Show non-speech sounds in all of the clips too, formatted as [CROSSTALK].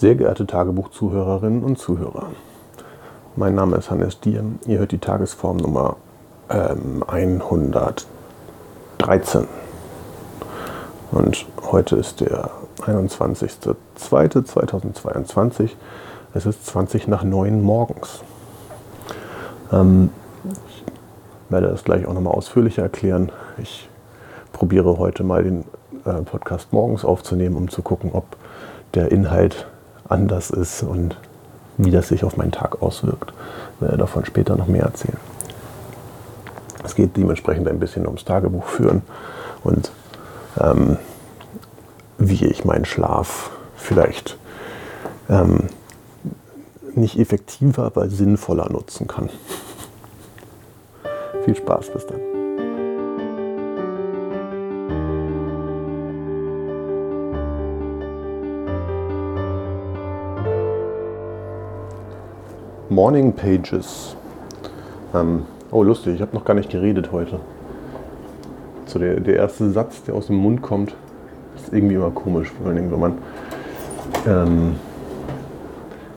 Sehr geehrte Tagebuchzuhörerinnen und Zuhörer, mein Name ist Hannes Diem. Ihr hört die Tagesform Nummer ähm, 113. Und heute ist der 21.02.2022. Es ist 20 nach 9 morgens. Ähm, ich werde das gleich auch nochmal ausführlicher erklären. Ich probiere heute mal den äh, Podcast morgens aufzunehmen, um zu gucken, ob der Inhalt anders ist und wie das sich auf meinen Tag auswirkt. Ich werde davon später noch mehr erzählen. Es geht dementsprechend ein bisschen ums Tagebuch führen und ähm, wie ich meinen Schlaf vielleicht ähm, nicht effektiver, aber sinnvoller nutzen kann. Viel Spaß bis dann. Morning Pages. Ähm, oh, lustig, ich habe noch gar nicht geredet heute. So der, der erste Satz, der aus dem Mund kommt, ist irgendwie immer komisch, vor allem wenn man ähm,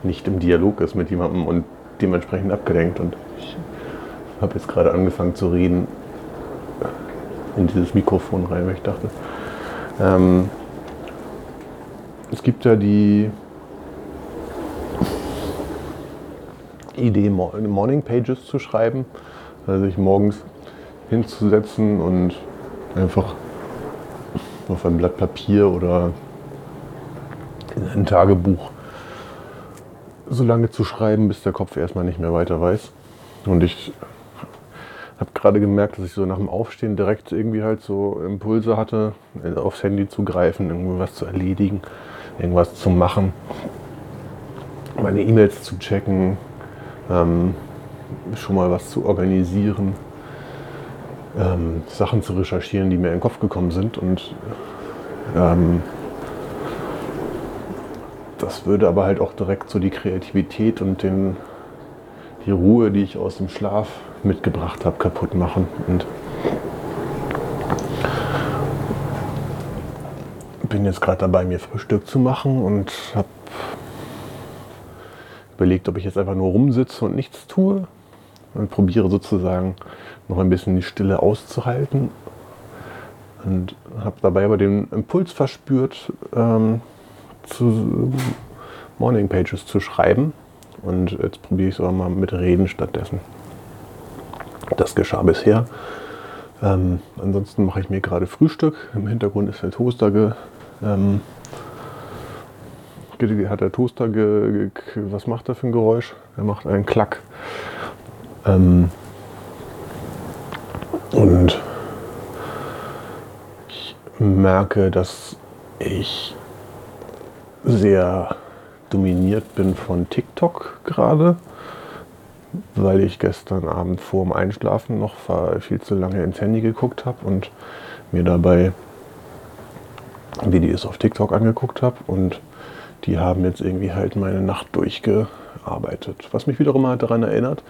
nicht im Dialog ist mit jemandem und dementsprechend abgelenkt. Und ich habe jetzt gerade angefangen zu reden in dieses Mikrofon rein, weil ich dachte, ähm, es gibt ja die Idee, Morning Pages zu schreiben, also sich morgens hinzusetzen und einfach auf ein Blatt Papier oder in ein Tagebuch so lange zu schreiben, bis der Kopf erstmal nicht mehr weiter weiß. Und ich habe gerade gemerkt, dass ich so nach dem Aufstehen direkt irgendwie halt so Impulse hatte, aufs Handy zu greifen, irgendwas zu erledigen, irgendwas zu machen, meine E-Mails zu checken, ähm, schon mal was zu organisieren, ähm, Sachen zu recherchieren, die mir in den Kopf gekommen sind. Und ähm, das würde aber halt auch direkt so die Kreativität und den, die Ruhe, die ich aus dem Schlaf mitgebracht habe, kaputt machen. Und bin jetzt gerade dabei, mir Frühstück zu machen und habe überlegt, ob ich jetzt einfach nur rumsitze und nichts tue und probiere sozusagen noch ein bisschen die Stille auszuhalten und habe dabei aber den Impuls verspürt, ähm, zu Morning Pages zu schreiben und jetzt probiere ich es aber mal mit Reden stattdessen. Das geschah bisher. Ähm, ansonsten mache ich mir gerade Frühstück. Im Hintergrund ist der Toaster ge, ähm, hat der Toaster, ge, ge, was macht er für ein Geräusch? Er macht einen Klack. Ähm, und ich merke, dass ich sehr dominiert bin von TikTok gerade, weil ich gestern Abend vor dem Einschlafen noch viel zu lange ins Handy geguckt habe und mir dabei Videos auf TikTok angeguckt habe und die haben jetzt irgendwie halt meine Nacht durchgearbeitet. Was mich wiederum halt daran erinnert,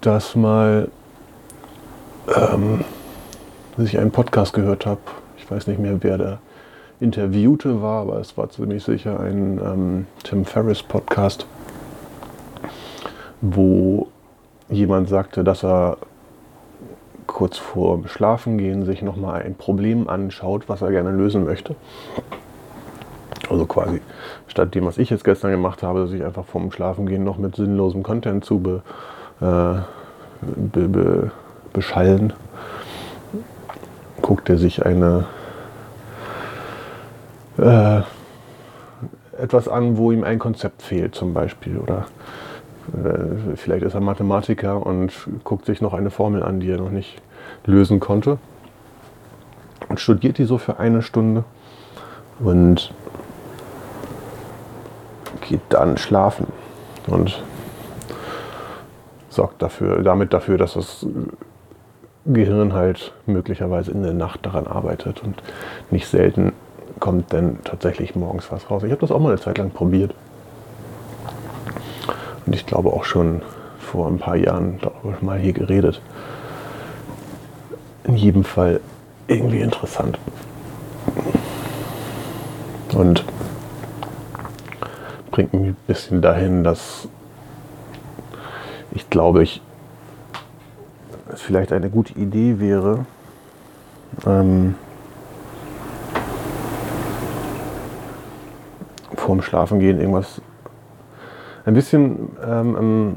dass mal ähm, dass ich einen Podcast gehört habe. Ich weiß nicht mehr, wer der Interviewte war, aber es war ziemlich sicher ein ähm, Tim Ferriss Podcast, wo jemand sagte, dass er kurz vor Schlafengehen sich nochmal ein Problem anschaut, was er gerne lösen möchte. Also quasi statt dem, was ich jetzt gestern gemacht habe, sich einfach vorm Schlafengehen noch mit sinnlosem Content zu be, äh, be, be, beschallen, guckt er sich eine äh, etwas an, wo ihm ein Konzept fehlt zum Beispiel. Oder äh, vielleicht ist er Mathematiker und guckt sich noch eine Formel an, die er noch nicht lösen konnte. Und studiert die so für eine Stunde. Und geht dann schlafen und sorgt dafür, damit dafür, dass das Gehirn halt möglicherweise in der Nacht daran arbeitet und nicht selten kommt dann tatsächlich morgens was raus. Ich habe das auch mal eine Zeit lang probiert und ich glaube auch schon vor ein paar Jahren darüber mal hier geredet. In jedem Fall irgendwie interessant. Und bringt mich ein bisschen dahin, dass ich glaube, ich es vielleicht eine gute Idee wäre, ähm, vorm Schlafengehen irgendwas ein bisschen ähm, ähm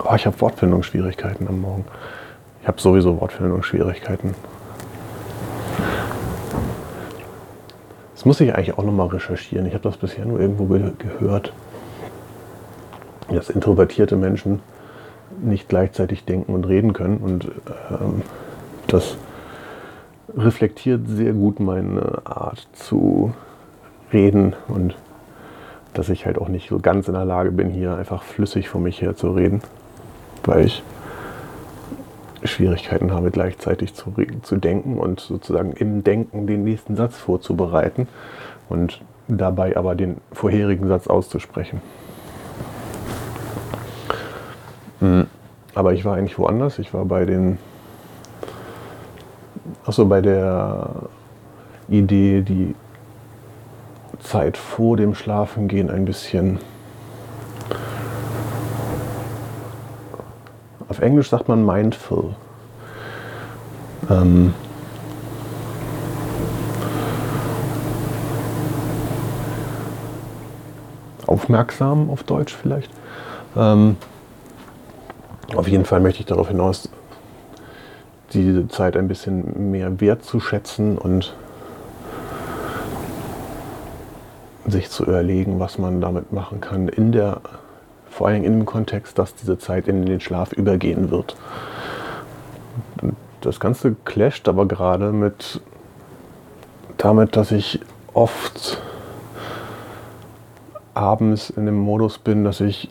oh, ich habe Wortfindungsschwierigkeiten am Morgen. Ich habe sowieso Wortfindungsschwierigkeiten. Das muss ich eigentlich auch nochmal recherchieren. Ich habe das bisher nur irgendwo ge gehört, dass introvertierte Menschen nicht gleichzeitig denken und reden können. Und ähm, das reflektiert sehr gut meine Art zu reden und dass ich halt auch nicht so ganz in der Lage bin, hier einfach flüssig vor mich her zu reden, weil ich Schwierigkeiten habe, gleichzeitig zu, zu denken und sozusagen im Denken den nächsten Satz vorzubereiten und dabei aber den vorherigen Satz auszusprechen. Hm, aber ich war eigentlich woanders. Ich war bei den, achso, bei der Idee, die Zeit vor dem Schlafengehen ein bisschen Auf Englisch sagt man mindful. Ähm, aufmerksam auf Deutsch vielleicht. Ähm, auf jeden Fall möchte ich darauf hinaus, diese Zeit ein bisschen mehr wertzuschätzen und sich zu überlegen, was man damit machen kann in der vor allem in dem Kontext, dass diese Zeit in den Schlaf übergehen wird. Das Ganze clasht aber gerade mit damit, dass ich oft abends in dem Modus bin, dass ich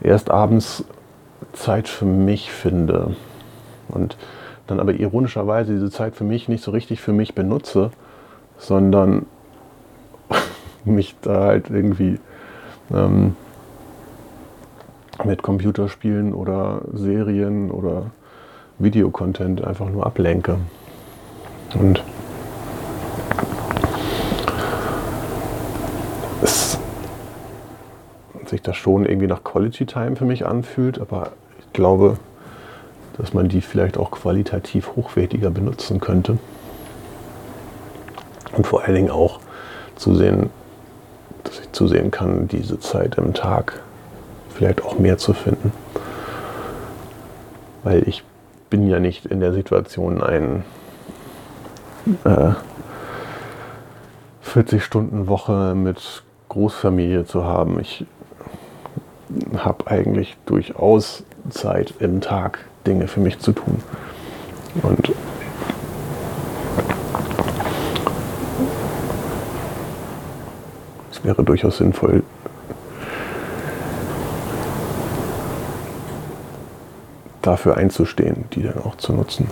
erst abends Zeit für mich finde und dann aber ironischerweise diese Zeit für mich nicht so richtig für mich benutze, sondern [LAUGHS] mich da halt irgendwie ähm, mit Computerspielen oder Serien oder Videocontent einfach nur ablenke. Und es sich das schon irgendwie nach Quality Time für mich anfühlt, aber ich glaube, dass man die vielleicht auch qualitativ hochwertiger benutzen könnte. Und vor allen Dingen auch zusehen, dass ich zusehen kann, diese Zeit im Tag vielleicht auch mehr zu finden. Weil ich bin ja nicht in der Situation, ein äh, 40-Stunden-Woche mit Großfamilie zu haben. Ich habe eigentlich durchaus Zeit im Tag, Dinge für mich zu tun. Und es wäre durchaus sinnvoll, dafür einzustehen, die dann auch zu nutzen.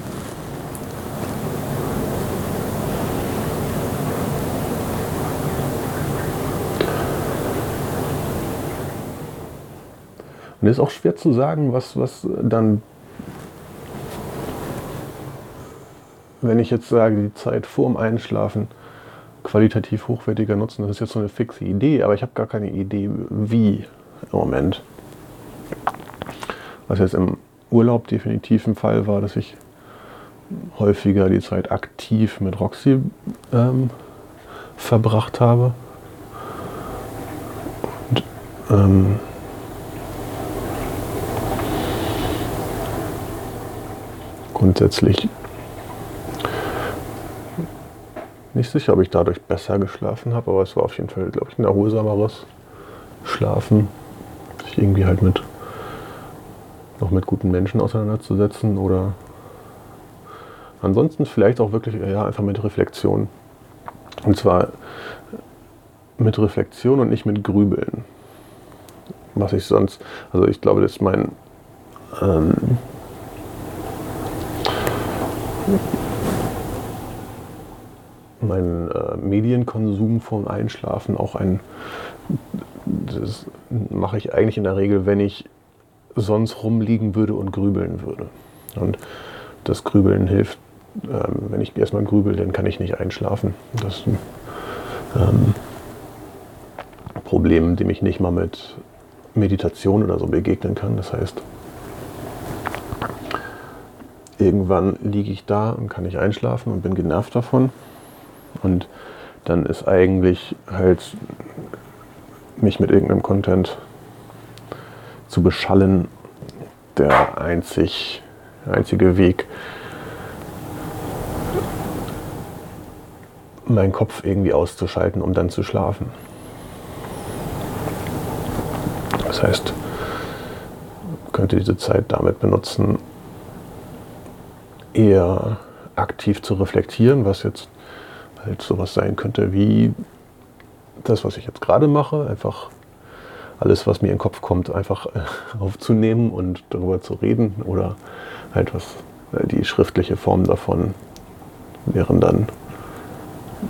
Und es ist auch schwer zu sagen, was, was dann, wenn ich jetzt sage, die Zeit vor dem Einschlafen qualitativ hochwertiger nutzen, das ist jetzt so eine fixe Idee, aber ich habe gar keine Idee, wie im Moment. Was jetzt im Urlaub definitiv ein Fall war, dass ich häufiger die Zeit aktiv mit Roxy ähm, verbracht habe. Und, ähm, grundsätzlich nicht sicher, ob ich dadurch besser geschlafen habe, aber es war auf jeden Fall, glaube ich, ein erholsameres Schlafen. Ich irgendwie halt mit noch mit guten Menschen auseinanderzusetzen oder ansonsten vielleicht auch wirklich ja, einfach mit Reflexion. Und zwar mit Reflexion und nicht mit Grübeln. Was ich sonst, also ich glaube, das ist mein ähm, mein äh, Medienkonsum vom Einschlafen auch ein, das mache ich eigentlich in der Regel, wenn ich sonst rumliegen würde und grübeln würde. Und das Grübeln hilft, ähm, wenn ich erstmal grübel, dann kann ich nicht einschlafen. Das ähm, Problem, dem ich nicht mal mit Meditation oder so begegnen kann. Das heißt, irgendwann liege ich da und kann nicht einschlafen und bin genervt davon. Und dann ist eigentlich halt mich mit irgendeinem Content zu beschallen der einzig, einzige Weg, meinen Kopf irgendwie auszuschalten, um dann zu schlafen. Das heißt, könnte diese Zeit damit benutzen, eher aktiv zu reflektieren, was jetzt halt sowas sein könnte wie das, was ich jetzt gerade mache, einfach alles, was mir in den Kopf kommt, einfach äh, [LAUGHS] aufzunehmen und darüber zu reden oder halt was, äh, die schriftliche Form davon wären dann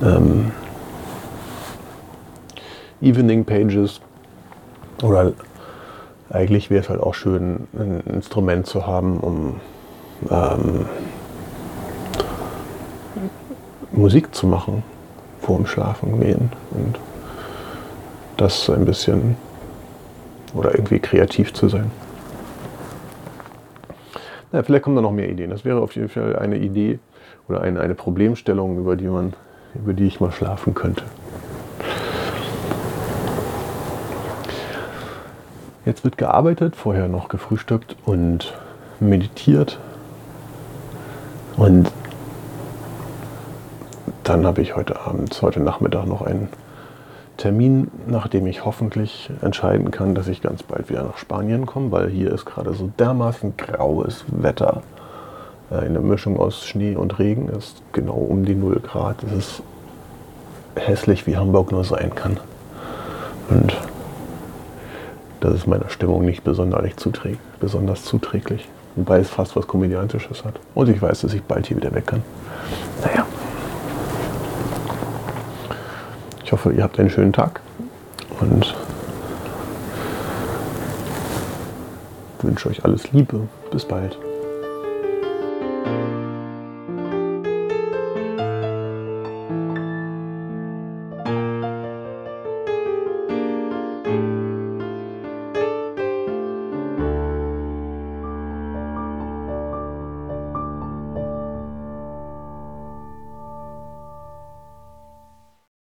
ähm, Evening Pages oder eigentlich wäre es halt auch schön, ein Instrument zu haben, um ähm, Musik zu machen vor dem Schlafen gehen und das ein bisschen oder irgendwie kreativ zu sein. Na, vielleicht kommen da noch mehr Ideen. Das wäre auf jeden Fall eine Idee oder eine, eine Problemstellung, über die, man, über die ich mal schlafen könnte. Jetzt wird gearbeitet, vorher noch gefrühstückt und meditiert. Und dann habe ich heute Abend, heute Nachmittag noch einen Termin, nachdem ich hoffentlich entscheiden kann, dass ich ganz bald wieder nach Spanien komme, weil hier ist gerade so dermaßen graues Wetter. Eine Mischung aus Schnee und Regen ist genau um die 0 Grad. Es ist hässlich, wie Hamburg nur sein kann. Und das ist meiner Stimmung nicht besonders, zuträglich, besonders zuträglich. Wobei es fast was Komödiantisches hat. Und ich weiß, dass ich bald hier wieder weg kann. Naja. Hoffe, ihr habt einen schönen Tag und wünsche euch alles Liebe. Bis bald.